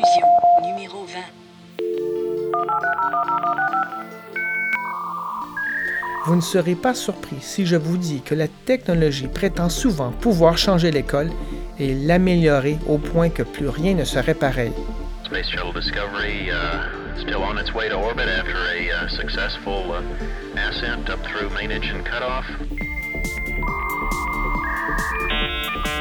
Diffusion numéro 20. Vous ne serez pas surpris si je vous dis que la technologie prétend souvent pouvoir changer l'école et l'améliorer au point que plus rien ne serait pareil. Space Shuttle Discovery uh, still on its way to orbit after a uh, successful uh, ascent up through main engine cutoff.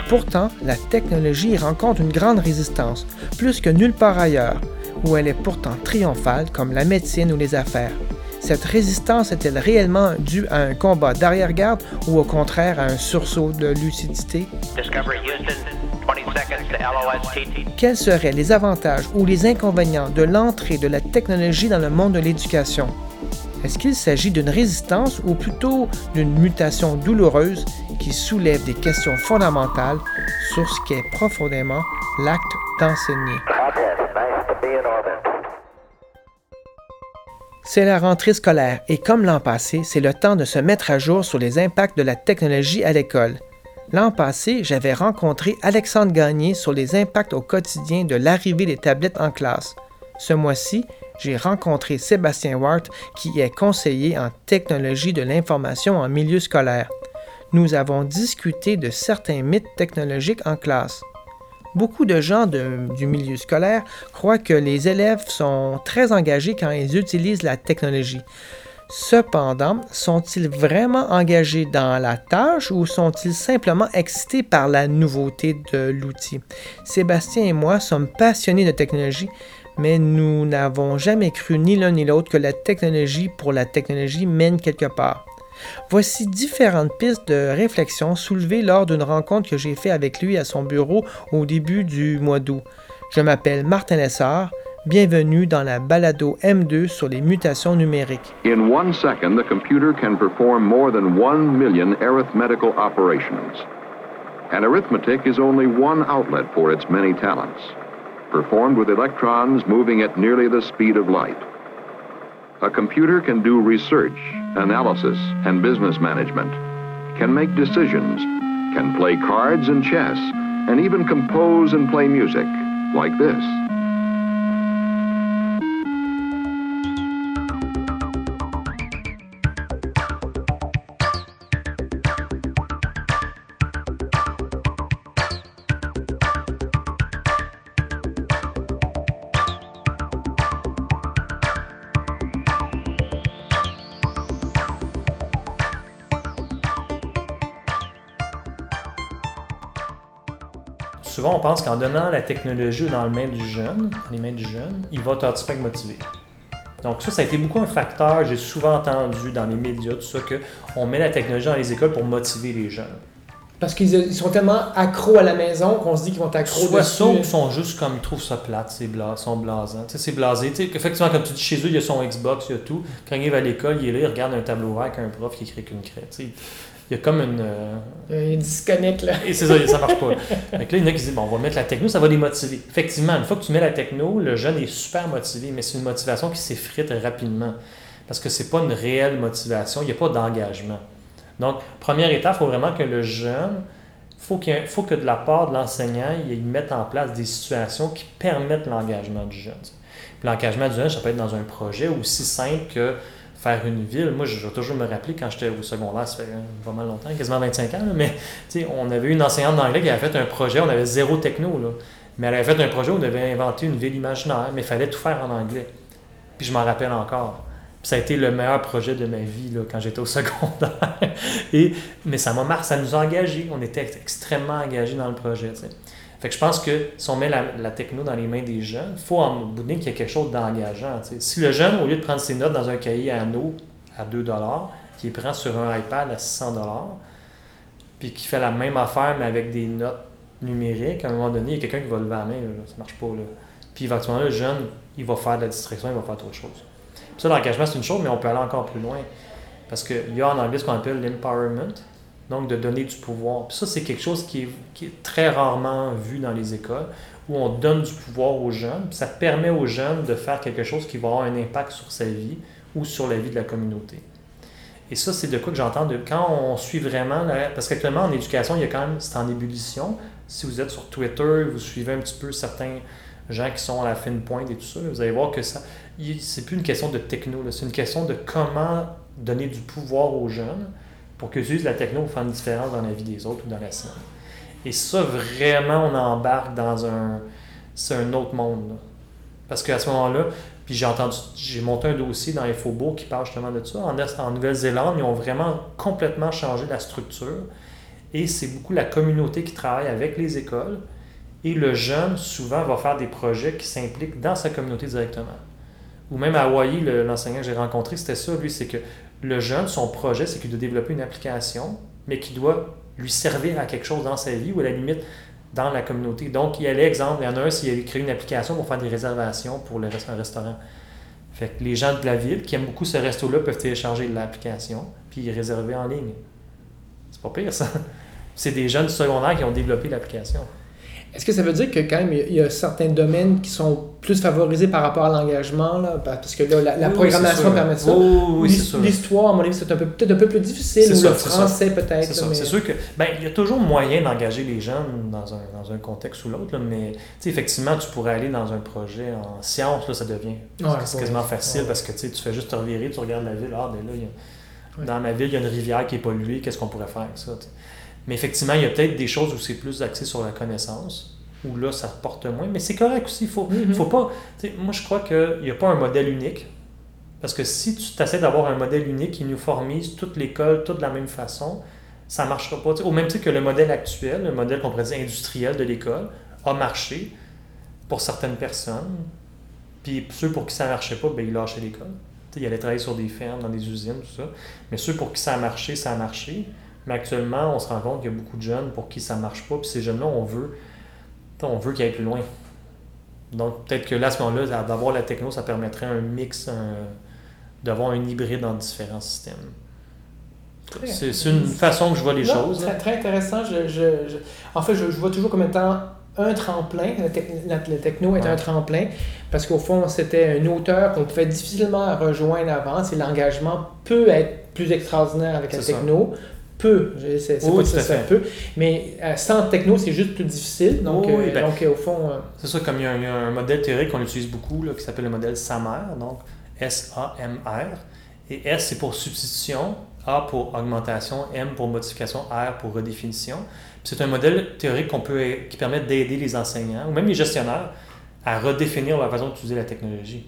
Pourtant, la technologie rencontre une grande résistance, plus que nulle part ailleurs, où elle est pourtant triomphale comme la médecine ou les affaires. Cette résistance est-elle réellement due à un combat d'arrière-garde ou au contraire à un sursaut de lucidité? Discovery Houston, 20 seconds to LOSTT. Quels seraient les avantages ou les inconvénients de l'entrée de la technologie dans le monde de l'éducation? Est-ce qu'il s'agit d'une résistance ou plutôt d'une mutation douloureuse qui soulève des questions fondamentales sur ce qu'est profondément l'acte d'enseigner? C'est la rentrée scolaire et comme l'an passé, c'est le temps de se mettre à jour sur les impacts de la technologie à l'école. L'an passé, j'avais rencontré Alexandre Gagné sur les impacts au quotidien de l'arrivée des tablettes en classe. Ce mois-ci, j'ai rencontré Sébastien Wart, qui est conseiller en technologie de l'information en milieu scolaire. Nous avons discuté de certains mythes technologiques en classe. Beaucoup de gens du milieu scolaire croient que les élèves sont très engagés quand ils utilisent la technologie. Cependant, sont-ils vraiment engagés dans la tâche ou sont-ils simplement excités par la nouveauté de l'outil? Sébastien et moi sommes passionnés de technologie, mais nous n'avons jamais cru ni l'un ni l'autre que la technologie pour la technologie mène quelque part. Voici différentes pistes de réflexion soulevées lors d'une rencontre que j'ai faite avec lui à son bureau au début du mois d'août. Je m'appelle Martin Lessard. Bienvenue dans la balado M2 sur les mutations numériques. In one second, the computer can perform more than one million arithmetical operations. And arithmetic is only one outlet for its many talents, performed with electrons moving at nearly the speed of light. A computer can do research, analysis, and business management, can make decisions, can play cards and chess, and even compose and play music, like this. On pense qu'en donnant la technologie dans les mains du jeune, les mains du jeune, il va être motivé. Donc ça, ça a été beaucoup un facteur. J'ai souvent entendu dans les médias tout ça qu'on met la technologie dans les écoles pour motiver les jeunes. Parce qu'ils ils sont tellement accros à la maison qu'on se dit qu'ils vont être accros Soit dessus. ça ou ils sont juste comme ils trouvent ça plate, c'est blas, ils sont blasants. Tu sais, c'est blasé. Tu sais, effectivement, comme tu dis, chez eux, il y a son Xbox, il y a tout. Quand il va à l'école, il est là, il regarde un tableau vert avec un prof qui écrit qu'une. Tu sais, il y a comme une. euh, Euh, Ils disconnectent là. Et c'est ça, ça marche pas. Que là, il y en a qui se disent, bon, on va mettre la techno, ça va les motiver. Effectivement, une fois que tu mets la techno, le jeune est super motivé, mais c'est une motivation qui s'effrite rapidement. Parce que c'est pas une réelle motivation, il n'y a pas d'engagement. Donc, première étape, il faut vraiment que le jeune, faut ait- faut que de la part de l'enseignant, il mette en place des situations qui permettent l'engagement du jeune. L'engagement du jeune, ça peut être dans un projet aussi simple que faire une ville. Moi, je vais toujours me rappeler quand j'étais au secondaire, ça fait pas mal longtemps, quasiment 25 ans, là, mais on avait une enseignante d'anglais qui avait fait un projet, on avait zéro techno, là, mais elle avait fait un projet où on devait inventer une ville imaginaire, mais il fallait tout faire en anglais. Puis je m'en rappelle encore. Puis ça a été le meilleur projet de ma vie là, quand j'étais au secondaire. Et, mais ça m'a marqué, ça nous a engagés. On était extrêmement engagés dans le projet. Fait que je pense que si on met la, techno dans les mains des jeunes, il faut en bout qu'il y ait quelque chose d'engageant. Si le jeune, au lieu de prendre ses notes dans un cahier à anneaux à 2 qu'il prend sur un iPad à 600 puis qui fait la même affaire mais avec des notes numériques, à un moment donné, il y a quelqu'un qui va lever la main, là, ça marche pas. Puis éventuellement, le jeune, il va faire de la distraction, il va faire autre chose. Ça, l'engagement, c'est une chose, mais on peut aller encore plus loin. Parce qu'il y a en anglais ce qu'on appelle l'empowerment, donc de donner du pouvoir. Puis ça, c'est quelque chose qui est, très rarement vu dans les écoles, où on donne du pouvoir aux jeunes, ça permet aux jeunes de faire quelque chose qui va avoir un impact sur sa vie ou sur la vie de la communauté. Et ça, c'est de quoi que j'entends de quand on suit vraiment, parce qu'actuellement en éducation, il y a quand même, c'est en ébullition. Si vous êtes sur Twitter, vous suivez un petit peu certains gens qui sont à la fine pointe et tout ça, vous allez voir que ça, c'est plus une question de techno, c'est une question de comment donner du pouvoir aux jeunes pour qu'ils utilisent la techno pour faire une différence dans la vie des autres ou dans la sienne. Et ça, vraiment, on embarque dans un, c'est un autre monde. Parce qu'à ce moment-là, puis j'ai entendu, j'ai monté un dossier dans Infobo qui parle justement de ça. En, Nouvelle-Zélande, ils ont vraiment complètement changé la structure. Et c'est beaucoup la communauté qui travaille avec les écoles. Et le jeune, souvent, va faire des projets qui s'impliquent dans sa communauté directement. Ou même à Hawaii, l'enseignant que j'ai rencontré, c'était ça, lui, c'est que le jeune, son projet, c'est qu'il doit développer une application, mais qui doit lui servir à quelque chose dans sa vie, ou à la limite, dans la communauté. Donc, il y a l'exemple, il y en a un, s'il avait créé une application pour faire des réservations pour le restaurant. Fait que les gens de la ville qui aiment beaucoup ce resto-là peuvent télécharger l'application puis réserver en ligne. C'est pas pire, ça. C'est des jeunes secondaires qui ont développé l'application. Est-ce que ça veut dire que quand même, il y a certains domaines qui sont plus favorisés par rapport à l'engagement, parce que là, la, programmation permet ça. L'histoire, à mon avis, c'est peut-être un peu plus difficile, ou le français peut-être. C'est sûr que, ben, il y a toujours moyen d'engager les jeunes dans un, dans un contexte ou l'autre, mais effectivement, tu pourrais aller dans un projet en sciences, là, ça devient quasiment facile, parce que tu fais juste te revirer, tu regardes la ville, ah, ben là, dans ma ville, il y a une rivière qui est polluée, qu'est-ce qu'on pourrait faire avec ça? Mais effectivement, il y a peut-être des choses où c'est plus axé sur la connaissance, où là, ça porte moins. Mais c'est correct aussi. Faut, mm-hmm. faut pas. Moi, je crois qu'il n'y a pas un modèle unique. Parce que si tu essaies d'avoir un modèle unique qui uniformise toute l'école, toute de la même façon, ça ne marchera pas. au même titre que le modèle actuel, le modèle qu'on pourrait dire industriel de l'école, a marché pour certaines personnes. Puis ceux pour qui ça ne marchait pas, ben, ils lâchaient l'école. Ils allaient travailler sur des fermes, dans des usines, tout ça. Mais ceux pour qui ça a marché, ça a marché. Mais actuellement, on se rend compte qu'il y a beaucoup de jeunes pour qui ça ne marche pas. Puis ces jeunes-là, on veut, on veut qu'ils aillent plus loin. Donc peut-être que là, à ce moment-là, d'avoir la techno, ça permettrait un mix, d'avoir un hybride dans différents systèmes. C'est une façon que je vois les choses. Très, très intéressant. Je, en fait, je, vois toujours comme étant un tremplin. Le, techno est un tremplin parce qu'au fond, c'était un auteur qu'on pouvait difficilement rejoindre avant. Et l'engagement peut être plus extraordinaire avec la techno peu. C'est pas ça fait peu. Mais euh, sans techno, c'est juste plus difficile. Donc, euh, ben, donc au fond. Euh, c'est ça, comme il y, a un, modèle théorique qu'on utilise beaucoup là, qui s'appelle le modèle SAMR, donc S-A-M-R. Et S, c'est pour substitution, A pour augmentation, M pour modification, R pour redéfinition. C'est un modèle théorique qu'on peut, qui permet d'aider les enseignants ou même les gestionnaires à redéfinir la façon d'utiliser la technologie.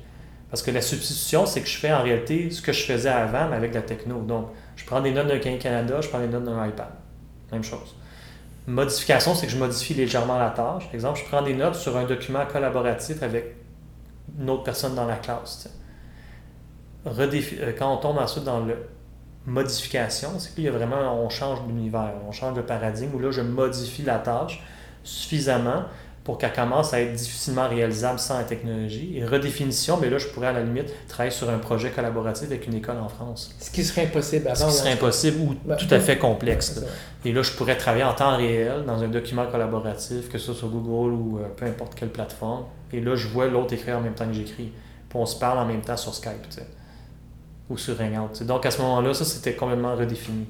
Parce que la substitution, c'est que je fais en réalité ce que je faisais avant, mais avec la techno. Donc, je prends des notes d'un Canada, je prends des notes d'un iPad. Même chose. Modification, c'est que je modifie légèrement la tâche. Par exemple, je prends des notes sur un document collaboratif avec une autre personne dans la classe. Euh, quand on tombe ensuite dans le modification, c'est qu'il y a vraiment, on change d'univers, on change de paradigme, où là, je modifie la tâche suffisamment pour qu'elle commence à être difficilement réalisable sans la technologie. Et redéfinition, mais là, je pourrais à la limite travailler sur un projet collaboratif avec une école en France. Ce qui serait impossible avant. Ce qui serait impossible ou ben, tout à fait complexe. et là, je pourrais travailler en temps réel dans un document collaboratif, que ce soit sur Google ou euh, peu importe quelle plateforme. Et là, je vois l'autre écrire en même temps que j'écris. Puis on se parle en même temps sur Skype, ou sur Hangout. Donc à ce moment-là, ça, c'était complètement redéfini.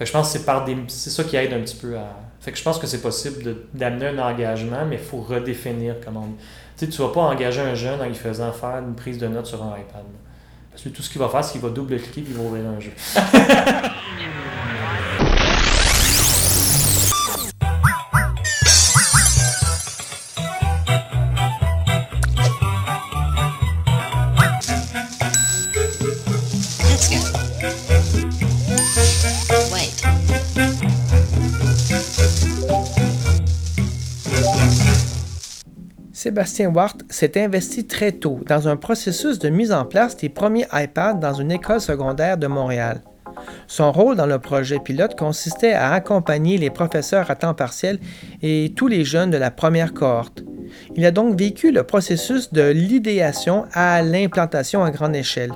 Je pense que c'est par des... c'est ça qui aide un petit peu à fait que je pense que c'est possible d'amener un engagement, mais il faut redéfinir comment. Tu sais, tu vas pas engager un jeune en lui faisant faire une prise de notes sur un iPad. Parce que tout ce qu'il va faire, c'est qu'il va double-cliquer et il va ouvrir un jeu. Sébastien Wart s'est investi très tôt dans un processus de mise en place des premiers iPads dans une école secondaire de Montréal. Son rôle dans le projet pilote consistait à accompagner les professeurs à temps partiel et tous les jeunes de la première cohorte. Il a donc vécu le processus de l'idéation à l'implantation à grande échelle.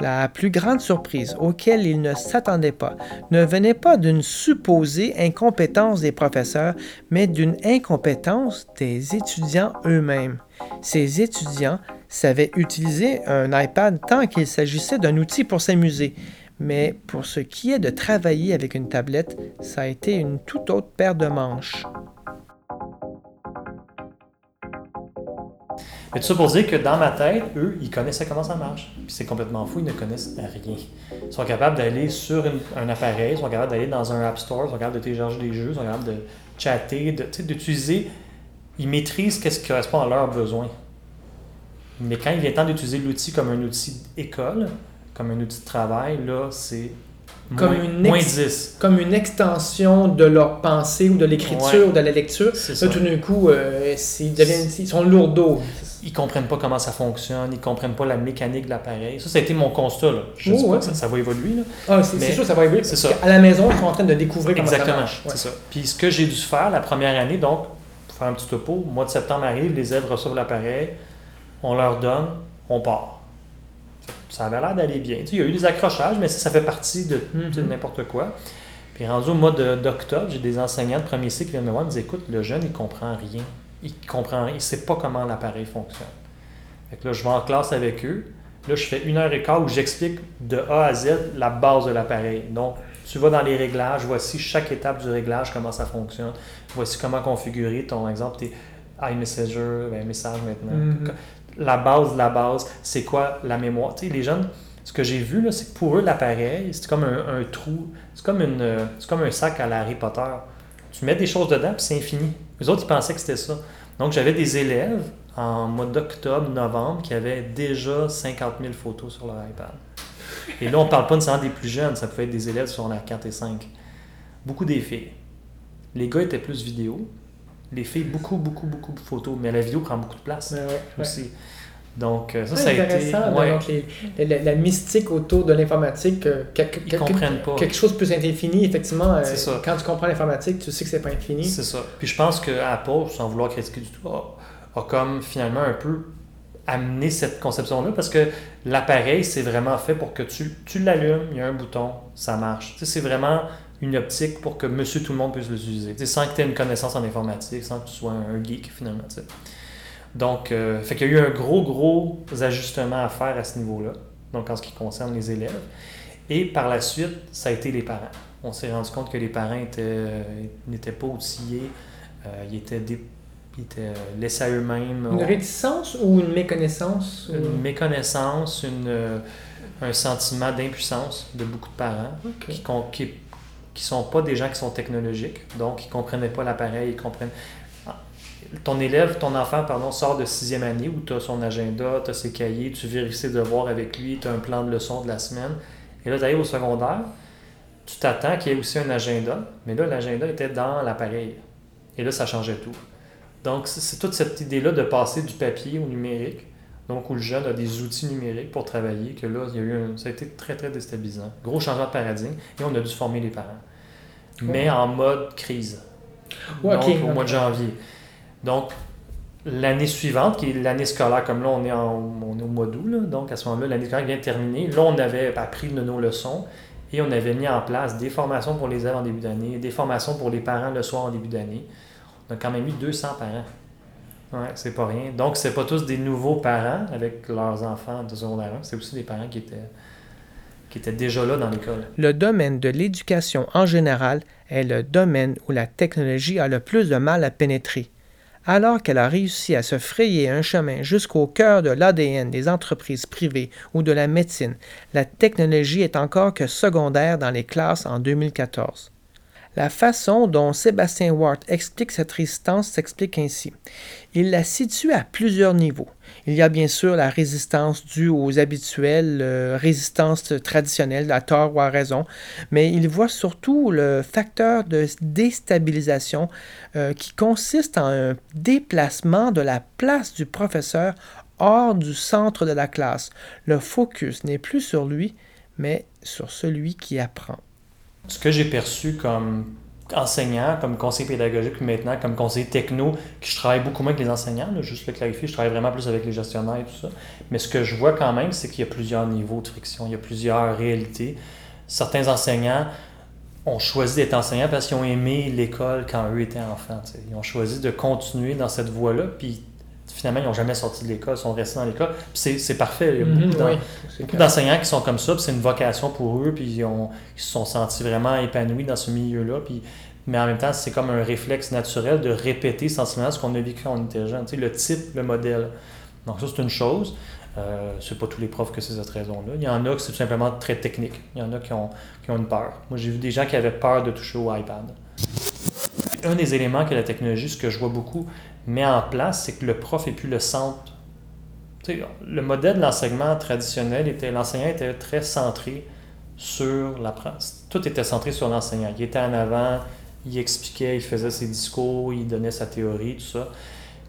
La plus grande surprise auquel il ne s'attendait pas ne venait pas d'une supposée incompétence des professeurs, mais d'une incompétence des étudiants eux-mêmes. Ces étudiants savaient utiliser un iPad tant qu'il s'agissait d'un outil pour s'amuser. Mais pour ce qui est de travailler avec une tablette, ça a été une toute autre paire de manches. Mais tout ça pour dire que dans ma tête, eux, ils connaissaient comment ça marche. Puis c'est complètement fou, ils ne connaissent rien. Ils sont capables d'aller sur un appareil, ils sont capables d'aller dans un App Store, ils sont capables de télécharger des jeux, ils sont capables de chatter, d'utiliser. Ils maîtrisent ce qui correspond à leurs besoins. Mais quand il vient temps d'utiliser l'outil comme un outil école, comme un outil de travail, là, c'est Comme moins, une moins ex- 10. Comme une extension de leur pensée ou de l'écriture Ouais. ou de la lecture. C'est Là, ça. tout d'un coup, euh, ils, deviennent- ils sont lourdeaux. Ils comprennent pas comment ça fonctionne, ils comprennent pas la mécanique de l'appareil. Ça, ça a été mon constat. Là. Je Oh, dis pas ouais. que ça, ça va évoluer. Là. Ah, c'est sûr, ça va évoluer. c'est parce ça. qu'à la maison, ils sont en train de découvrir comment ça Exactement, marche. Ouais. c'est ça. Puis ce que j'ai dû faire la première année, donc, pour faire un petit topo, mois de septembre arrive, les élèves reçoivent l'appareil, on leur donne, on part. Ça avait l'air d'aller bien. Tu sais, il y a eu des accrochages, mais ça, ça fait partie de, Mhm. de n'importe quoi. Puis rendu au mois de- d'octobre, j'ai des enseignants de premier cycle qui viennent me voir et me disent Écoute, le jeune, il comprend rien. Il comprend. Il sait pas comment l'appareil fonctionne. Fait que là, je vais en classe avec eux. Là, je fais une heure et quart où j'explique de A à Z la base de l'appareil. Donc, tu vas dans les réglages, voici chaque étape du réglage, comment ça fonctionne. Voici comment configurer ton exemple, tes iMessenger, ben, message maintenant. Mhm. La base de la base, c'est quoi la mémoire? Les jeunes, ce que j'ai vu, c'est que pour eux, l'appareil, c'est comme un, trou, c'est comme, un sac à Harry Potter. Tu mets des choses dedans, puis c'est infini. Les autres, ils pensaient que c'était ça. Donc, j'avais des élèves en mois d'octobre, novembre, qui avaient déjà 50 000 photos sur leur iPad. Et là, on ne parle pas nécessairement des plus jeunes, ça pouvait être des élèves sur la 4 et 5. Beaucoup des filles. Les gars étaient plus vidéo. Les filles, beaucoup, beaucoup, beaucoup de photos. Mais la vidéo prend beaucoup de place Ouais, ouais, ouais. aussi. Donc, euh, ça, ça a été. intéressant, ouais. donc, les- la, la mystique autour de l'informatique, euh, quelque, Ils quelque- comprennent pas. quelque chose peut être infini, effectivement. euh, C'est ça. Quand tu comprends l'informatique, tu sais que c'est pas infini. C'est ça. Puis je pense que Apple, sans vouloir critiquer du tout, a, a comme finalement un peu amené cette conception-là parce que l'appareil, c'est vraiment fait pour que tu, tu l'allumes, il y a un bouton, ça marche. Tu sais, c'est vraiment une optique pour que monsieur tout le monde puisse l'utiliser. Sans que tu aies une connaissance en informatique, sans que tu sois un geek finalement. Donc, euh, fait qu'il y a eu un gros, gros ajustement à faire à ce niveau-là, donc en ce qui concerne les élèves. Et par la suite, ça a été les parents. On s'est rendu compte que les parents euh, n'étaient pas outillés, euh, ils étaient, dé- ils étaient euh, laissés à eux-mêmes. Une réticence ou une méconnaissance? ou- une méconnaissance, une, un sentiment d'impuissance de beaucoup de parents Ok. qui qui, qui sont pas des gens qui sont technologiques, donc ils ne comprenaient pas l'appareil, ils comprennent. Ah, Ton élève, ton enfant, pardon, sort de sixième année où tu as son agenda, tu as ses cahiers, tu vérifies ses devoirs avec lui, tu as un plan de leçon de la semaine. Et là, tu au secondaire, tu t'attends qu'il y ait aussi un agenda, mais là, l'agenda était dans l'appareil. Et là, ça changeait tout. Donc, c'est toute cette idée-là de passer du papier au numérique, donc où le jeune a des outils numériques pour travailler, que là, il y a eu un- ça a été très, très déstabilisant. Gros changement de paradigme, et on a dû former les parents. Mais en mode crise. Ouais, donc, au mois de janvier. Donc, l'année suivante, qui est l'année scolaire, comme là, on est, en, on est au mois d'août, donc à ce moment-là, l'année scolaire vient de terminer. Là, on avait appris de nos leçons et on avait mis en place des formations pour les élèves en début d'année, des formations pour les parents le soir en début d'année. On a quand même eu 200 parents. Ouais, c'est pas rien. Donc, c'est pas tous des nouveaux parents avec leurs enfants de secondaire 1, c'est aussi des parents qui étaient, qui étaient déjà là dans l'école. Le domaine de l'éducation en général est le domaine où la technologie a le plus de mal à pénétrer. Alors qu'elle a réussi à se frayer un chemin jusqu'au cœur de l'ADN des entreprises privées ou de la médecine, la technologie est encore que secondaire dans les classes en 2014. La façon dont Sébastien Ward explique cette résistance s'explique ainsi. Il la situe à plusieurs niveaux. Il y a bien sûr la résistance due aux habituelles euh, résistances traditionnelles, à tort ou à raison, mais il voit surtout le facteur de déstabilisation euh, qui consiste en un déplacement de la place du professeur hors du centre de la classe. Le focus n'est plus sur lui, mais sur celui qui apprend. Ce que j'ai perçu comme enseignant, comme conseiller pédagogique, maintenant comme conseiller techno, que je travaille beaucoup moins avec les enseignants, juste le clarifier, je travaille vraiment plus avec les gestionnaires et tout ça. Mais ce que je vois quand même, c'est qu'il y a plusieurs niveaux de friction, il y a plusieurs réalités. Certains enseignants ont choisi d'être enseignants parce qu'ils ont aimé l'école quand eux étaient enfants. Ils ont choisi de continuer dans cette voie-là, puis finalement, ils n'ont jamais sorti de l'école, ils sont restés dans l'école. Puis c'est parfait. Il y a Mhm, beaucoup d'enseignants qui sont comme ça, puis c'est une vocation pour eux, puis ils, ont- ils se sont sentis vraiment épanouis dans ce milieu-là. Puis, mais en même temps, c'est comme un réflexe naturel de répéter sensiblement ce qu'on a vécu quand on était jeune. Tu sais, le type, le modèle. Donc ça, c'est une chose. Euh, c'est pas tous les profs que c'est cette raison-là. Il y en a qui c'est tout simplement très technique. Il y en a qui ont, qui ont une peur. Moi, j'ai vu des gens qui avaient peur de toucher au iPad. Un des éléments que la technologie, ce que je vois beaucoup, met en place, c'est que le prof n'est plus le centre. Le modèle de l'enseignement traditionnel était l'enseignant était très centré sur la Tout était centré sur l'enseignant. Il était en avant, il expliquait, il faisait ses discours, il donnait sa théorie, tout ça.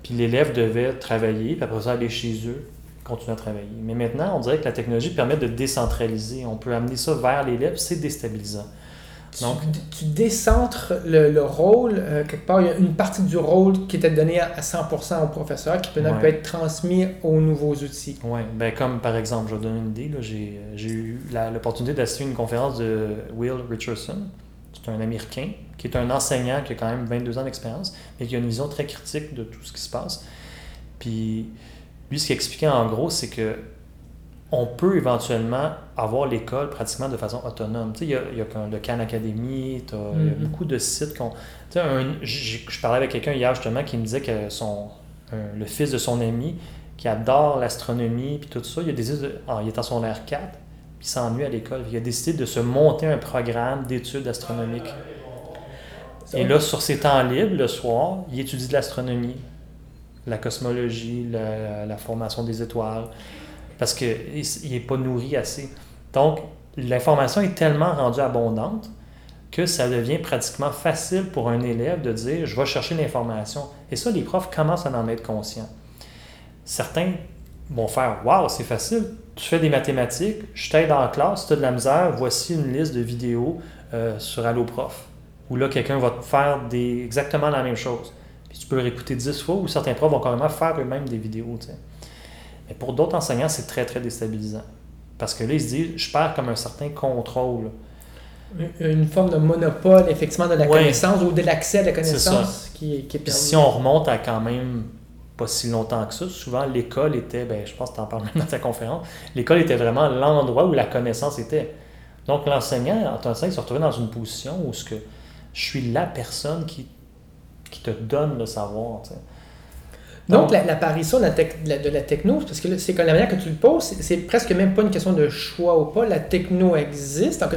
Puis l'élève devait travailler, puis après ça aller chez eux, continuer à travailler. Mais maintenant, on dirait que la technologie permet de décentraliser. On peut amener ça vers l'élève, c'est déstabilisant. Donc, tu, décentres le, rôle, euh, quelque part, il y a une partie du rôle qui était donnée à, 100% au professeur qui peut, peut être transmis aux nouveaux outils. Oui, ben, comme par exemple, je vais donner une idée, j'ai eu l'opportunité d'assister à une conférence de Will Richardson, c'est un Américain, qui est un enseignant qui a quand même 22 ans d'expérience, mais qui a une vision très critique de tout ce qui se passe. Puis lui, ce qu'il expliquait en gros, c'est que on peut éventuellement avoir l'école pratiquement de façon autonome. Tu sais, il y a, il y a le Khan Academy, il y a mm-hmm. beaucoup de sites. Tu sais, je parlais avec quelqu'un hier justement qui me disait que son, le fils de son ami qui adore l'astronomie puis tout ça, il, a décidé ah, il est en son l'air 4, puis il s'ennuie à l'école. Il a décidé de se monter un programme d'études astronomiques. Et là, sur ses temps libres, le soir, il étudie de l'astronomie, la cosmologie, la formation des étoiles parce qu'il n'est pas nourri assez. Donc, l'information est tellement rendue abondante que ça devient pratiquement facile pour un élève de dire je vais chercher l'information. Et ça, les profs commencent à en être conscients. Certains vont faire Waouh, c'est facile, tu fais des mathématiques, je t'aide en classe, tu as de la misère, voici une liste de vidéos euh, sur Allo Prof. Où là, quelqu'un va te faire des, exactement la même chose. Puis tu peux réécouter dix fois, ou certains profs vont carrément faire eux-mêmes des vidéos. Mais pour d'autres enseignants, c'est très, très déstabilisant. Parce que là, ils se disent, je perds comme un certain contrôle. Une forme de monopole, effectivement, de la connaissance ou de l'accès à la connaissance qui, qui, est perdu. Si on remonte à quand même pas si longtemps que ça, souvent l'école était, ben, je pense que tu en parles même dans ta conférence, l'école était vraiment l'endroit où la connaissance était. Donc l'enseignant, en tant que se retrouvait dans une position où ce que je suis la personne qui, qui te donne le savoir. Donc, l'apparition de, la techno, parce que c'est comme la manière que tu le poses, c'est presque même pas une question de choix ou pas. La techno existe. Donc,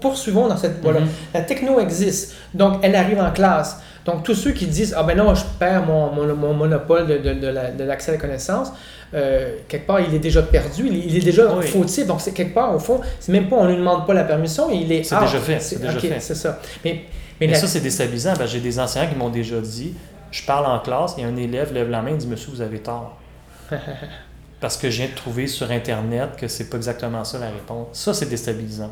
poursuivons dans cette voie-là. Mm-hmm. La techno existe. Donc, elle arrive en classe. Donc, tous ceux qui disent Ah ben non, je perds mon, monopole de, l'accès à la connaissance, euh, quelque part, il est déjà perdu, il, est déjà fautif. Donc, c'est quelque part, au fond, c'est même pas, on ne lui demande pas la permission, il est. C'est déjà fait. C'est déjà fait. C'est ça. Mais, mais, ça, c'est déstabilisant. Ben, j'ai des enseignants qui m'ont déjà dit je parle en classe et un élève lève la main et dit Monsieur, vous avez tort. Parce que je viens de trouver sur Internet que c'est pas exactement ça la réponse. Ça, c'est déstabilisant.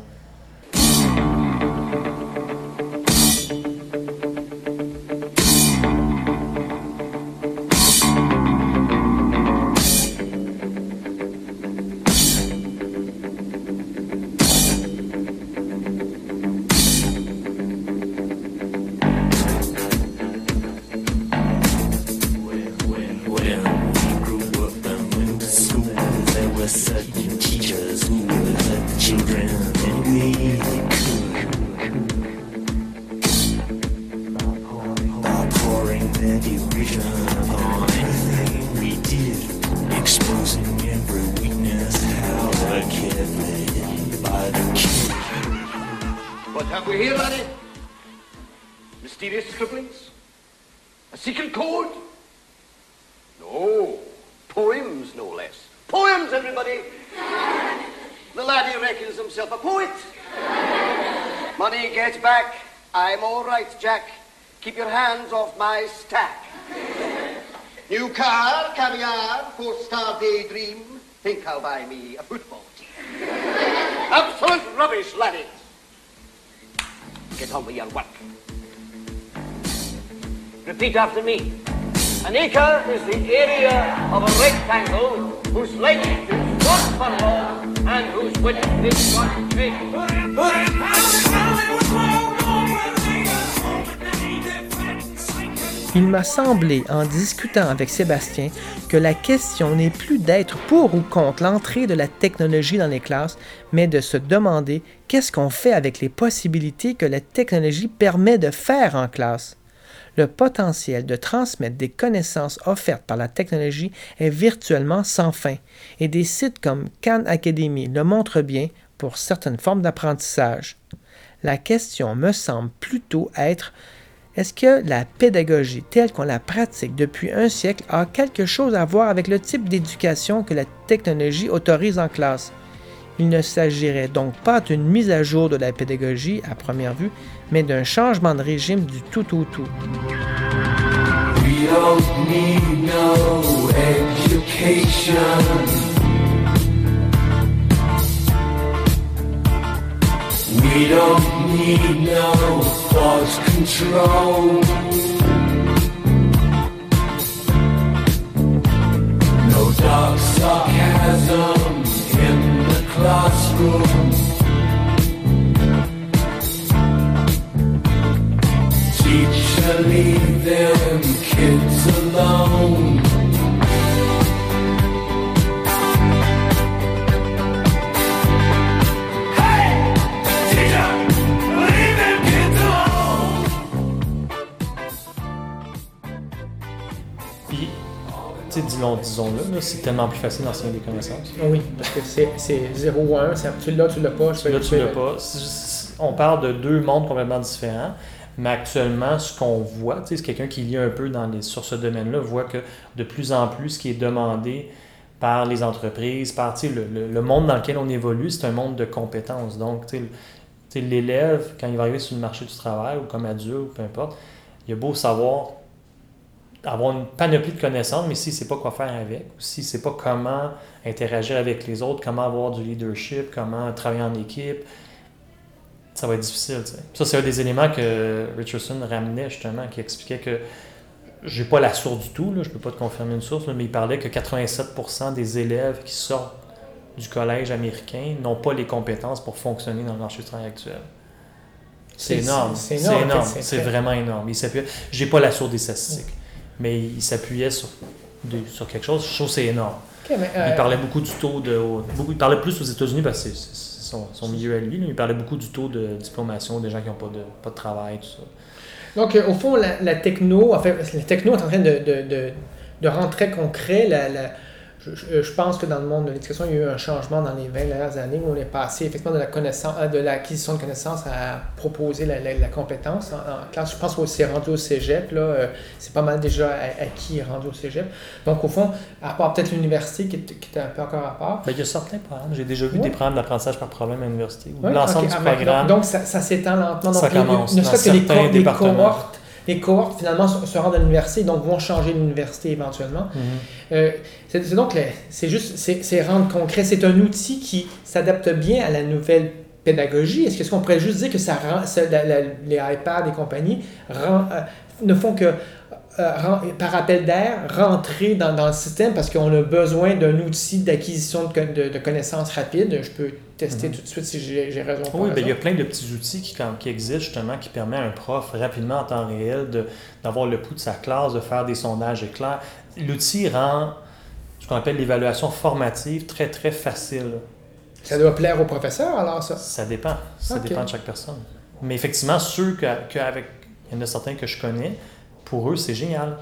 Keep your hands off my stack. New car, caviar, four-star daydream. Think I'll buy me a football team. Absolute rubbish, laddie. Get on with your work. Repeat after me. An acre is the area of a rectangle whose length is one furlong Il m'a semblé, en discutant avec Sébastien, que la question n'est plus d'être pour ou contre l'entrée de la technologie dans les classes, mais de se demander qu'est-ce qu'on fait avec les possibilités que la technologie permet de faire en classe. Le potentiel de transmettre des connaissances offertes par la technologie est virtuellement sans fin, et des sites comme Khan Academy le montrent bien pour certaines formes d'apprentissage. La question me semble plutôt être est-ce que la pédagogie telle qu'on la pratique depuis un siècle a quelque chose à voir avec le type d'éducation que la technologie autorise en classe? Il ne s'agirait donc pas d'une mise à jour de la pédagogie à première vue, mais d'un changement de régime du tout au tout. Leave them kids alone. Tu disons, disons-le, là, c'est tellement plus facile d'enseigner des connaissances. Oui, parce que c'est 0 ou 1, tu l'as, tu l'as pas. Là, fais- tu l'as pas. On parle de deux mondes complètement différents. Mais actuellement, ce qu'on voit, tu c'est quelqu'un qui lit un peu dans les, sur ce domaine-là, voit que de plus en plus, ce qui est demandé par les entreprises, par tu le, le- le monde dans lequel on évolue, c'est un monde de compétences. Donc, tu tu l'élève, quand il va arriver sur le marché du travail ou comme adulte, ou peu importe, il a beau savoir avoir une panoplie de connaissances, mais s'il ne sait pas quoi faire avec, ou s'il ne sait pas comment interagir avec les autres, comment avoir du leadership, comment travailler en équipe, ça va être difficile. Ça, c'est un des éléments que Richardson ramenait justement, qui expliquait que j'ai pas la source du tout, là, je peux pas te confirmer une source, là, mais il parlait que 87% des élèves qui sortent du collège américain n'ont pas les compétences pour fonctionner dans le marché du travail actuel. C'est énorme. c'est énorme, c'est vraiment énorme. Il J'ai pas la source des statistiques, mais il s'appuyait sur, sur quelque chose. Je trouve que c'est énorme. Mais, euh, Il parlait beaucoup du taux de. Beaucoup, il parlait plus aux États-Unis parce que c'est son, son milieu à lui. là. Il parlait beaucoup du taux de diplomation des gens qui n'ont pas de, pas de travail, tout ça. Donc, euh, au fond, la, la techno, en fait, la techno est en train de, de, de, de rendre très concret. La, la- je, je- je pense que dans le monde de l'éducation, il y a eu un changement dans les 20 dernières années où on est passé effectivement de la connaissance, euh, de l'acquisition de connaissances à proposer la, la, la compétence en, en classe. Je pense que c'est rendu au cégep, là, euh, c'est pas mal déjà acquis rendu au cégep. Donc, au fond, à part peut-être l'université qui, est- qui est un peu encore à part, Ben, il y a certains programmes. J'ai déjà vu des programmes d'apprentissage par problème à l'université. L'ensemble du Ah, programme. Donc, donc ça, ça s'étend lentement. Ça Donc, les- commence ne dans serait-ce que les, certains départements. cohortes, les cohortes, finalement, se, rendent à l'université, donc vont changer l'université éventuellement. Mhm. Euh, c'est donc, c'est juste, c'est rendre concret. C'est un outil qui s'adapte bien à la nouvelle pédagogie. Est-ce que- est-ce qu'on pourrait juste dire que ça rend, ça- la- la- les iPads et compagnie rend- euh, ne font que euh, par appel d'air, rentrer dans, dans le système parce qu'on a besoin d'un outil d'acquisition de, de- de connaissances rapides. Je peux tester tout de suite si j'ai raison. ou pas Mhm. Oui, ben, il y a plein de petits outils qui, quand- qui existent justement qui permettent à un prof rapidement en temps réel d'avoir le pouls de sa classe, de faire des sondages éclairs. L'outil rend ce qu'on appelle l'évaluation formative très très facile. Ça doit plaire aux professeurs alors ça? Ça dépend. Ça dépend de chaque personne. Mais effectivement, ceux qu'avec. il y en a certains que je connais, pour eux, c'est génial.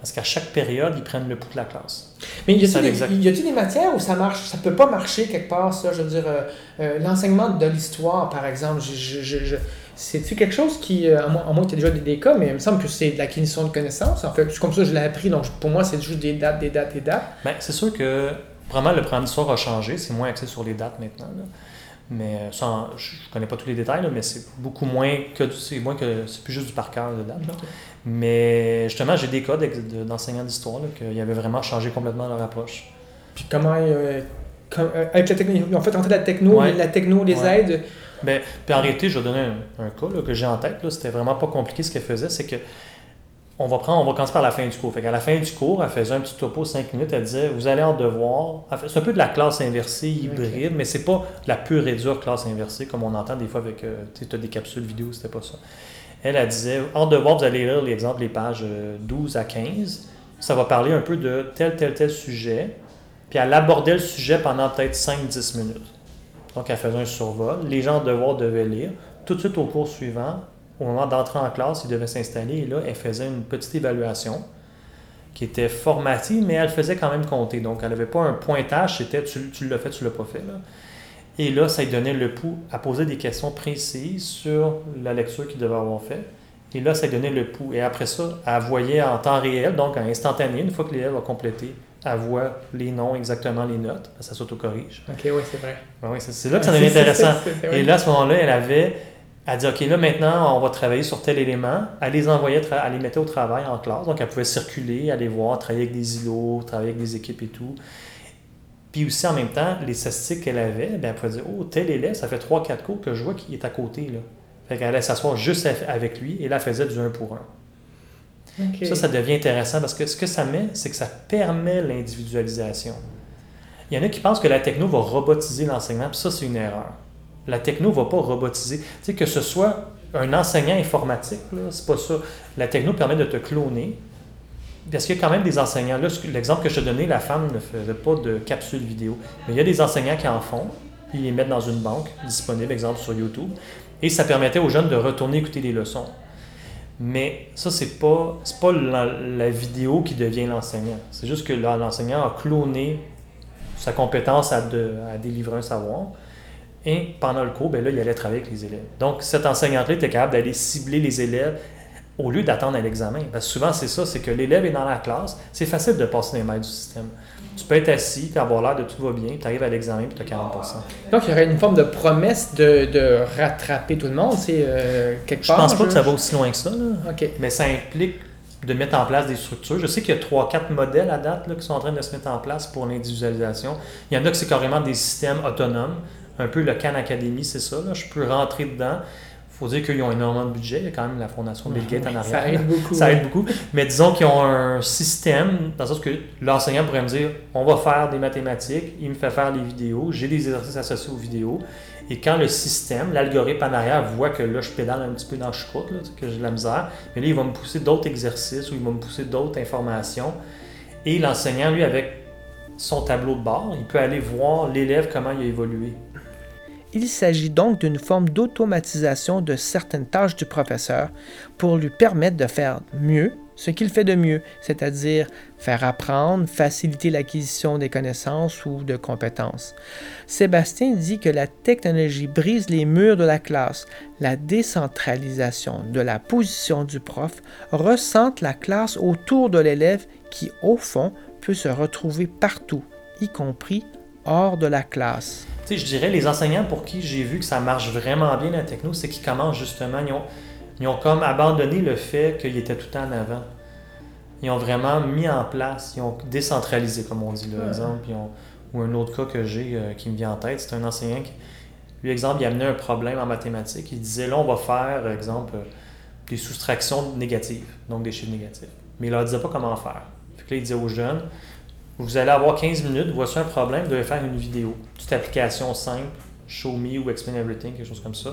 Parce qu'à chaque période, ils prennent le pouls de la classe. Mais y a-t-il des, y a-t-il des matières où ça marche, ça peut pas marcher quelque part ça, je veux dire euh, euh, l'enseignement de l'histoire par exemple, je, je, je- je- c'est-tu quelque chose qui, euh, à moins, que tu aies déjà des, des cas, mais il me semble que c'est de l'acquisition de connaissances. En fait, comme ça je l'ai appris, donc pour moi c'est juste des dates, des dates, des dates. Ben, c'est sûr que vraiment le programme d'histoire a changé. C'est moins axé sur les dates maintenant. là. Mais euh, en- je ne connais pas tous les détails, là, mais c'est beaucoup moins que c'est moins que c'est plus juste du par cœur de dates. Mais justement, j'ai des cas d'enseignants d'histoire qu'ils avaient vraiment changé complètement leur approche. Puis comment, euh, euh, avec la techno, ils ont fait entrer la techno, Ouais. la techno les Ouais. aide. Ben, puis en réalité, je vais donner un, un cas là, que j'ai en tête. C'était vraiment pas compliqué ce qu'elle faisait. C'est que on va prendre, on va commencer par la fin du cours. Fait qu'à la fin du cours, elle faisait un petit topo 5 minutes. Elle disait Vous allez en devoir. C'est un peu de la classe inversée hybride, mais c'est pas de la pure et dure classe inversée comme on entend des fois avec. euh, tu as des capsules vidéo, c'était pas ça. Elle, elle disait En devoir, vous allez lire l'exemple, les pages euh, 12 à 15. Ça va parler un peu de tel, tel, tel sujet. Puis elle abordait le sujet pendant peut-être 5-10 minutes. Donc, elle faisait un survol. Les gens en devoir devaient lire. Tout de suite au cours suivant, au moment d'entrer en classe, il devait s'installer et là, elle faisait une petite évaluation qui était formative, mais elle faisait quand même compter. Donc, elle n'avait pas un pointage, c'était tu, tu l'as fait, tu l'as pas fait. Et là, ça lui donnait le pouls à poser des questions précises sur la lecture qu'il devait avoir fait. Et là, ça lui donnait le pouls. Et après ça, elle voyait en temps réel, donc en instantané, une fois que l'élève a complété, elle voit les noms, exactement les notes. Ça s'auto-corrige. Ok, oui, c'est vrai. Oui, c'est là que ça devient intéressant. Et là, à ce moment-là, elle avait. Elle dit, OK, là, maintenant, on va travailler sur tel élément. Elle les envoyait, elle les mettait au travail en classe. Donc, elle pouvait circuler, aller voir, travailler avec des îlots, travailler avec des équipes et tout. Puis aussi, en même temps, les statistiques qu'elle avait, ben, elle pouvait dire, oh, tel élève, ça fait 3-4 cours que je vois qu'il est à côté. Là. Fait qu'elle allait s'asseoir juste avec lui et là, elle faisait du 1 pour 1. Ok. Ça, ça devient intéressant parce que ce que ça met, c'est que ça permet l'individualisation. Il y en a qui pensent que la techno va robotiser l'enseignement, puis ça, c'est une erreur. La techno ne va pas robotiser. Tu sais, que ce soit un enseignant informatique, là, c'est pas ça. La techno permet de te cloner. Parce qu'il y a quand même des enseignants. Là, l'exemple que je te donnais, la femme ne faisait pas de capsule vidéo. Mais il y a des enseignants qui en font, ils les mettent dans une banque disponible, exemple sur YouTube. Et ça permettait aux jeunes de retourner écouter les leçons. Mais ça, c'est pas, pas la, vidéo qui devient l'enseignant. C'est juste que l'enseignant a cloné sa compétence à délivrer un savoir. Et pendant le cours, ben là, il allait travailler avec les élèves. Donc, cet enseignant-là était capable d'aller cibler les élèves au lieu d'attendre à l'examen. Parce que souvent, c'est ça, c'est que l'élève est dans la classe, c'est facile de passer les mailles du système. Tu peux être assis, tu avoir l'air de tout va bien, tu arrives à l'examen et tu as 40% Donc, il y aurait une forme de promesse de, de rattraper tout le monde, c'est euh, quelque Je part. pense pas que ça va aussi loin que ça. là. Ok. Mais ça implique de mettre en place des structures. Je sais qu'il y a 3-4 modèles à date là, qui sont en train de se mettre en place pour l'individualisation. Il y en a que c'est carrément des systèmes autonomes. Un peu le Khan Academy, c'est ça. là. Je peux rentrer dedans. Il faut dire qu'ils ont énormément de budget. Il y a quand même la fondation Bill Gates en arrière. Ça aide beaucoup. Ça aide beaucoup. Mais disons qu'ils ont un système, dans le sens que l'enseignant pourrait me dire on va faire des mathématiques, il me fait faire les vidéos, j'ai des exercices associés aux vidéos. Et quand le système, l'algorithme en arrière voit que là, je pédale un petit peu dans le choucroute, là, que j'ai de la misère, mais là, il va me pousser d'autres exercices ou il va me pousser d'autres informations. Et l'enseignant, lui, avec son tableau de bord, il peut aller voir l'élève comment il a évolué. Il s'agit donc d'une forme d'automatisation de certaines tâches du professeur pour lui permettre de faire mieux ce qu'il fait de mieux, c'est-à-dire faire apprendre, faciliter l'acquisition des connaissances ou de compétences. Sébastien dit que la technologie brise les murs de la classe, la décentralisation de la position du prof ressente la classe autour de l'élève qui, au fond, peut se retrouver partout, y compris hors de la classe. Tu sais, je dirais, les enseignants pour qui j'ai vu que ça marche vraiment bien la techno, c'est qu'ils commencent justement, ils ont, ils ont comme abandonné le fait qu'ils étaient tout le temps en avant. Ils ont vraiment mis en place, ils ont décentralisé, comme on dit, là, exemple. Ils ont- ou un autre cas que j'ai euh, qui me vient en tête, c'est un enseignant qui, lui, exemple, il amenait un problème en mathématiques. Il disait, là, on va faire, exemple, euh, des soustractions négatives, donc des chiffres négatifs. Mais il leur disait pas comment faire. Fait que là, il disait aux jeunes, vous allez avoir 15 minutes, voici un problème, vous devez faire une vidéo. Petite application simple, Show Me ou Explain Everything, quelque chose comme ça.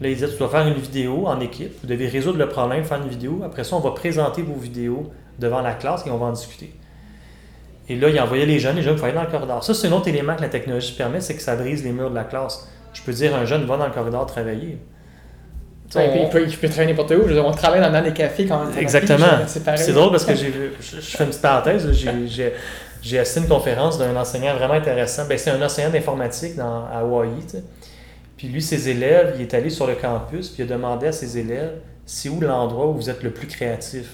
Là, il disait, tu dois faire une vidéo en équipe, vous devez résoudre le problème, faire une vidéo. Après ça, on va présenter vos vidéos devant la classe et on va en discuter. Et là, il envoyait les jeunes, les jeunes pouvaient aller dans le corridor. Ça, c'est un autre élément que la technologie permet, c'est que ça brise les murs de la classe. Je peux dire un jeune, va dans le corridor travailler. Ouais, on- il, peut, il peut travailler n'importe où. Je veux dire, on travaille dans, les cafés quand on Exactement. C'est drôle parce que j'ai je, je fais une petite parenthèse, j'ai j'ai assisté à une conférence d'un enseignant vraiment intéressant. Ben, c'est un enseignant d'informatique dans- à sais. Puis lui, ses élèves, il est allé sur le campus, puis il a demandé à ses élèves c'est où l'endroit où vous êtes le plus créatif?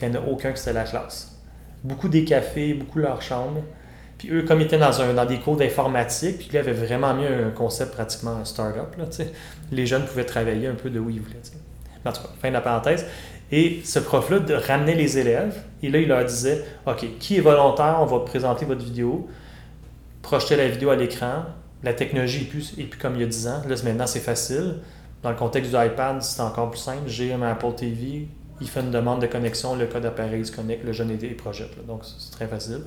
Il n'y en a aucun qui c'était la classe. Beaucoup des cafés, beaucoup leur chambre. Puis eux, comme ils étaient dans, des cours d'informatique, puis lui avait vraiment mis un concept pratiquement start-up. Les jeunes pouvaient travailler un peu de où ils voulaient. En tout cas, fin de la parenthèse. Et ce prof-là ramener les élèves, et là, il leur disait OK, qui est volontaire On va présenter votre vidéo, projeter la vidéo à l'écran. La technologie est plus, est plus comme il y a 10 ans. Là, maintenant, c'est facile. Dans le contexte du iPad, c'est encore plus simple. J'ai un Apple TV, il fait une demande de connexion, le code appareil se connecte, le jeune est et projette. donc, c'est très facile.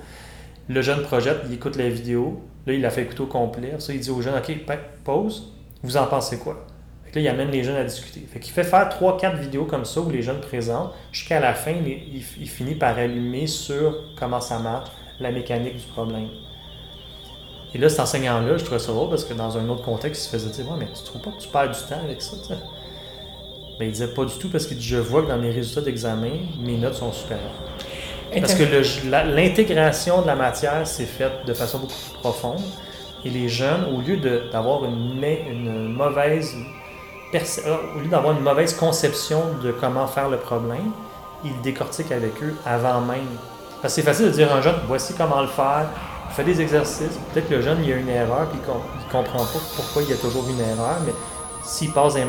Le jeune projette, il écoute la vidéo. Là, il la fait écouter au complet. Ça, il dit au jeune OK, pa- pause. Vous en pensez quoi que là, il amène les jeunes à discuter. Fait fait faire 3-4 vidéos comme ça où les jeunes présentent. Jusqu'à la fin, il, finit par allumer sur comment ça marche, la mécanique du problème. Et là, cet enseignant-là, je trouvais ça drôle parce que dans un autre contexte, il se faisait dire Ouais, mais tu trouves pas que tu perds du temps avec ça tu sais? Mais il disait pas du tout parce dit Je vois que dans mes résultats d'examen, mes notes sont supérieures. Parce que l'intégration de la matière s'est faite de façon beaucoup plus profonde. Et les jeunes, au lieu d'avoir une, ma- une mauvaise au lieu d'avoir une mauvaise conception de comment faire le problème, ils décortiquent avec eux avant même. Parce que c'est facile de dire à un jeune, voici comment le faire, fais des exercices. Peut-être que le jeune, il y a une erreur, puis il ne comprend pas pourquoi il y a toujours une erreur, s'il passe des.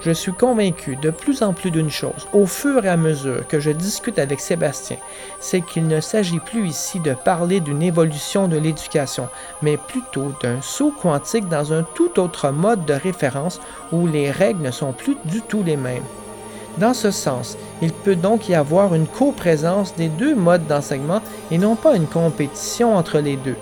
Je suis convaincu de plus en plus d'une chose, au fur et à mesure que je discute avec Sébastien, c'est qu'il ne s'agit plus ici de parler d'une évolution de l'éducation, mais plutôt d'un saut quantique dans un tout autre mode de référence où les règles ne sont plus du tout les mêmes. Dans ce sens, il peut donc y avoir une coprésence des deux modes d'enseignement et non pas une compétition entre les deux.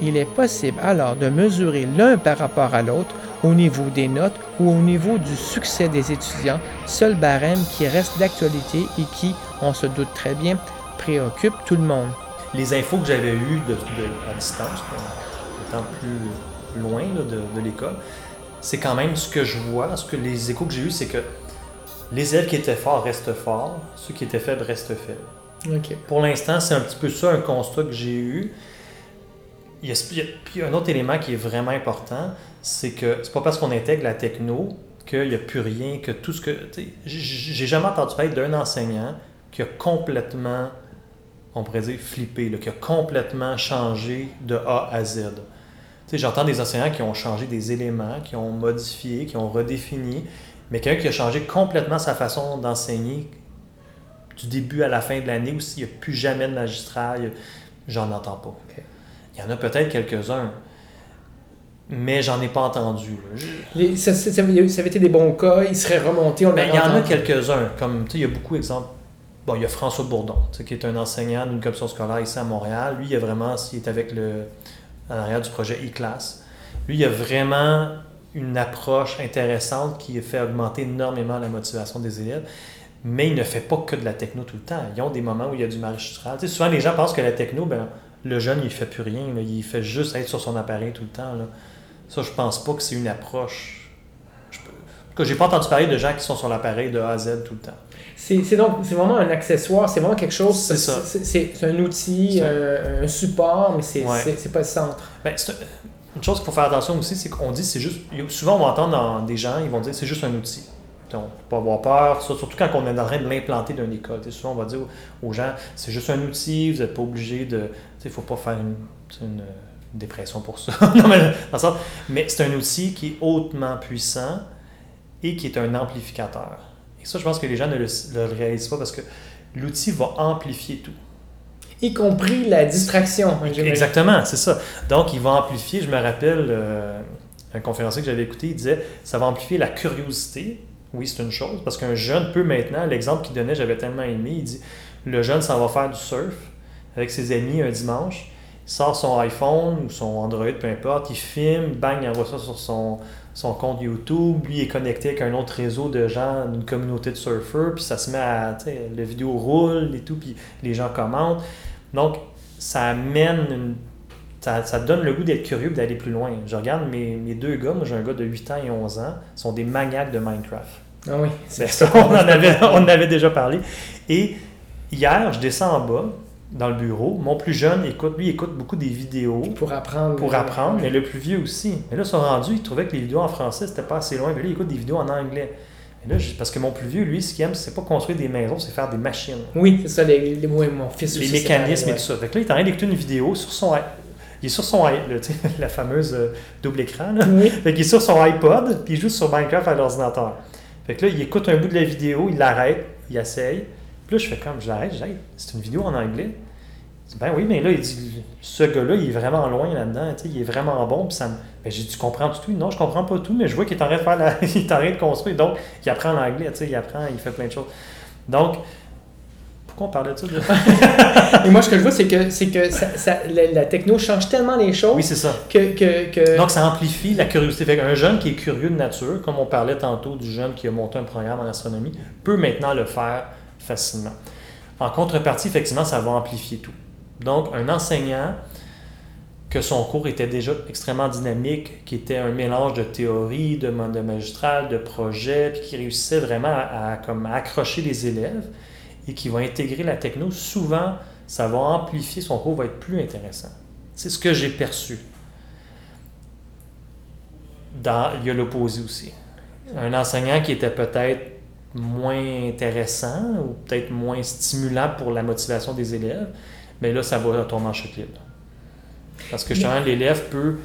Il est possible alors de mesurer l'un par rapport à l'autre au niveau des notes ou au niveau du succès des étudiants, seul barème qui reste d'actualité et qui, on se doute très bien, préoccupe tout le monde. les infos que j'avais eues de, de- à distance, étant plus loin là, de, de l'école, c'est quand même ce que je vois, ce que les échos que j'ai eus, c'est que les élèves qui étaient forts restent forts, ceux qui étaient faibles restent faibles. Pour l'instant, c'est un petit peu ça un constat que j'ai eu. Il y, a, puis un autre élément qui est vraiment important, c'est que c'est pas parce qu'on intègre la techno qu'il n'y a plus rien, que tout ce que. J'ai jamais entendu parler d'un enseignant qui a complètement, on pourrait dire, flippé, là, qui a complètement changé de A à Z. J'entends des enseignants qui ont changé des éléments, qui ont modifié, qui ont redéfini, mais quelqu'un qui a changé complètement sa façon d'enseigner du début à la fin de l'année, ou s'il n'y a plus jamais de magistrat, j'en entends pas. Il y en a peut-être quelques-uns, mais j'en ai pas entendu. Les- ça, ça- ça avait ça avait été des bons cas, ils seraient remontés, on Ben, il y en a quelques-uns, comme il y a beaucoup d'exemples. Bon, il y a François Bourdon, qui est un enseignant d'une commission scolaire ici à Montréal. Lui, il a vraiment, il est avec le, en arrière du projet e-class. Lui, il a vraiment une approche intéressante qui fait augmenter énormément la motivation des élèves. Mais il ne fait pas que de la techno tout le temps. Ils ont des moments où il y a du sais, souvent, les gens pensent que la techno, ben, le jeune, il fait plus rien. là. Il fait juste être sur son appareil tout le temps. là. Ça, je pense pas que c'est une approche. Je peux... en tout cas, j'ai pas entendu parler de gens qui sont sur l'appareil de A à Z tout le temps. C'est donc c'est vraiment un accessoire, c'est vraiment quelque chose. C'est ça. C'est un outil, euh, un support, mais c'est Ouais. pas le centre. Ben, un- une chose qu'il faut faire attention aussi, c'est qu'on dit c'est juste. Souvent, on va entendre dans des gens, ils vont dire c'est juste un outil. Donc, faut pas avoir peur, ça, surtout quand on est en train de l'implanter dans une école. Souvent, on va dire aux gens c'est juste un outil, vous n'êtes pas obligé de. Il ne faut pas faire une, dépression pour ça. Non, mais, dans c'est un outil qui est hautement puissant et qui est un amplificateur. Et ça, je pense que les gens ne le, le réalisent pas parce que l'outil va amplifier tout. Y compris la distraction. hein. Exactement, c'est ça. Donc, il va amplifier, je me rappelle, euh, un conférencier que j'avais écouté, il disait, ça va amplifier la curiosité. Oui, c'est une chose, parce qu'un jeune peut maintenant, l'exemple qu'il donnait, j'avais tellement aimé, il dit, le jeune s'en va faire du surf avec ses amis un dimanche, il sort son iPhone ou son Android, peu importe, il filme, bang, il envoie ça sur son, son compte YouTube, lui est connecté avec un autre réseau de gens, d'une communauté de surfeurs, puis ça se met à, tu sais, la vidéo roule et tout, puis les gens commentent. Donc, ça amène une- ça, ça donne le goût d'être curieux d'aller plus loin. Je regarde mes, mes deux gars, moi j'ai un gars de 8 ans et 11 ans, sont des maniaques de Minecraft. Ah oui. Ben, ça, on, en avait, on en avait déjà parlé. Et hier, je descends en bas, dans le bureau. Mon plus jeune écoute, lui, écoute beaucoup des vidéos Pour apprendre. pour apprendre, mais le plus vieux aussi. Mais là, ils sont rendus, il trouvait que les vidéos en français, c'était pas assez loin. Mais là, il écoute des vidéos en anglais. Là, parce que mon plus vieux, lui, ce qu'il aime, c'est pas construire des maisons, c'est faire des machines. Oui, c'est ça, les, les, oui, mon fils les mécanismes et tout ça. Fait que là, il est en train d'écouter une vidéo sur son il est sur son sais, la fameuse euh, double écran. Là. Oui. Fait qu'il est sur son iPod, puis il joue sur Minecraft à l'ordinateur. Fait que là, il écoute un bout de la vidéo, il l'arrête, il essaye. Puis là, je fais comme, je l'arrête, c'est une vidéo en anglais. Ben oui, mais là, il dit, ce gars-là, il est vraiment loin là-dedans, il est vraiment bon. Puis ça me... ben, j'ai dit, tu comprends tout? Non, je comprends pas tout, mais je vois qu'il est en train de faire la... il est en train de construire. Donc, il apprend l'anglais, il apprend, il fait plein de choses. Donc, pourquoi on parlait de ça? Et moi, ce que je vois, c'est que, c'est que ça, ça- la, la techno change tellement les choses oui, c'est ça. que. que, que- Donc, ça amplifie la curiosité. Fait qu'un jeune qui est curieux de nature, comme on parlait tantôt du jeune qui a monté un programme en astronomie, peut maintenant le faire facilement. En contrepartie, effectivement, ça va amplifier tout. Donc, un enseignant, que son cours était déjà extrêmement dynamique, qui était un mélange de théorie, de, de magistral, de projet, puis qui réussissait vraiment à, comme, accrocher les élèves et qui va intégrer la techno, souvent, ça va amplifier, son cours va être plus intéressant. C'est ce que j'ai perçu. Dans, il y a l'opposé aussi. Un enseignant qui était peut-être moins intéressant ou peut-être moins stimulant pour la motivation des élèves, mais là, ça va tomber en chute libre. Parce que justement, l'élève peut,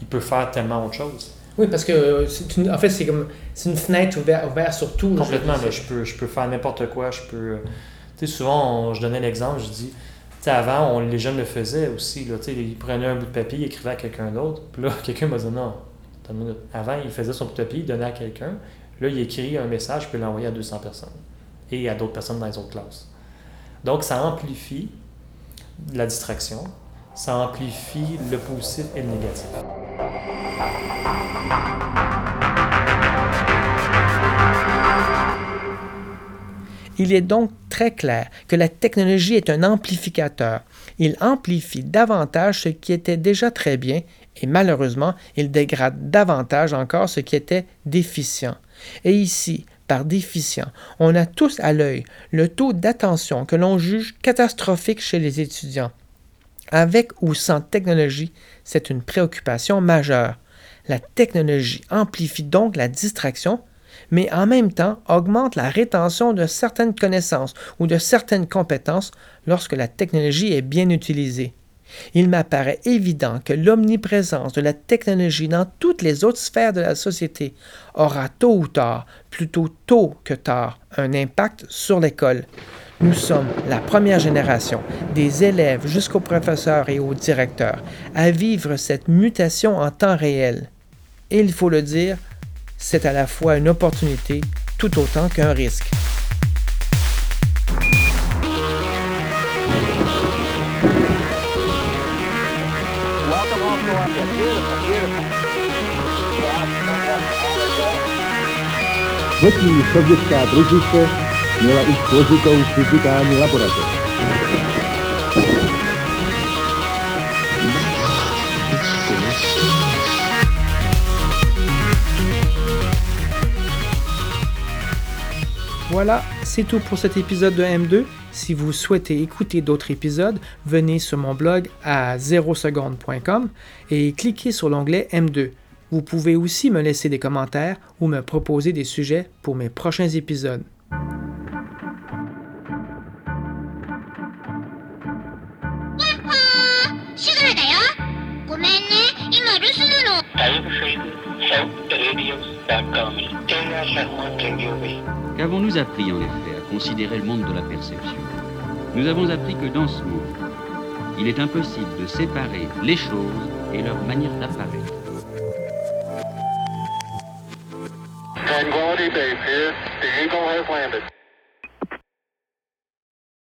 il peut faire tellement autre chose. Oui, parce que euh, une- en fait, c'est comme c'est une fenêtre ouverte, ouverte sur tout. Complètement, C'est- là, je, peux, je peux faire n'importe quoi. Je peux. euh, Tu sais, souvent, on- je donnais l'exemple, je dis, tu sais, avant, on, les jeunes le faisaient aussi. Là, tu sais, ils prenaient un bout de papier, ils écrivaient à quelqu'un d'autre. Puis là, quelqu'un m'a dit, non, attends une minute. Avant, il faisait son bout de papier, il donnait à quelqu'un. Là, il écrit un message, puis il l'envoyait à 200 personnes. Et à d'autres personnes dans les autres classes. Donc, ça amplifie la distraction. Ça amplifie le positif et le négatif. Il est donc très clair que la technologie est un amplificateur. Il amplifie davantage ce qui était déjà très bien et malheureusement, il dégrade davantage encore ce qui était déficient. Et ici, par déficient, on a tous à l'œil le taux d'attention que l'on juge catastrophique chez les étudiants. Avec ou sans technologie, c'est une préoccupation majeure. La technologie amplifie donc la distraction, mais en même temps augmente la rétention de certaines connaissances ou de certaines compétences lorsque la technologie est bien utilisée. Il m'apparaît évident que l'omniprésence de la technologie dans toutes les autres sphères de la société aura tôt ou tard, plutôt tôt que tard, un impact sur l'école. Nous sommes la première génération, des élèves jusqu'aux professeurs et aux directeurs, à vivre cette mutation en temps réel. Et il faut le dire, c'est à la fois une opportunité tout autant qu'un risque. Třetí sovětská družice měla už složitou fyzikální laboratoř. Voilà, c'est tout pour cet épisode de M2. Si vous souhaitez écouter d'autres épisodes, venez sur mon blog à 0seconde.com et cliquez sur l'onglet M2. Vous pouvez aussi me laisser des commentaires ou me proposer des sujets pour mes prochains épisodes. Qu'avons-nous appris en effet? Considérer le monde de la perception Nous avons appris que dans ce monde, il est impossible de séparer les choses et leur manière d'apparaître. Base.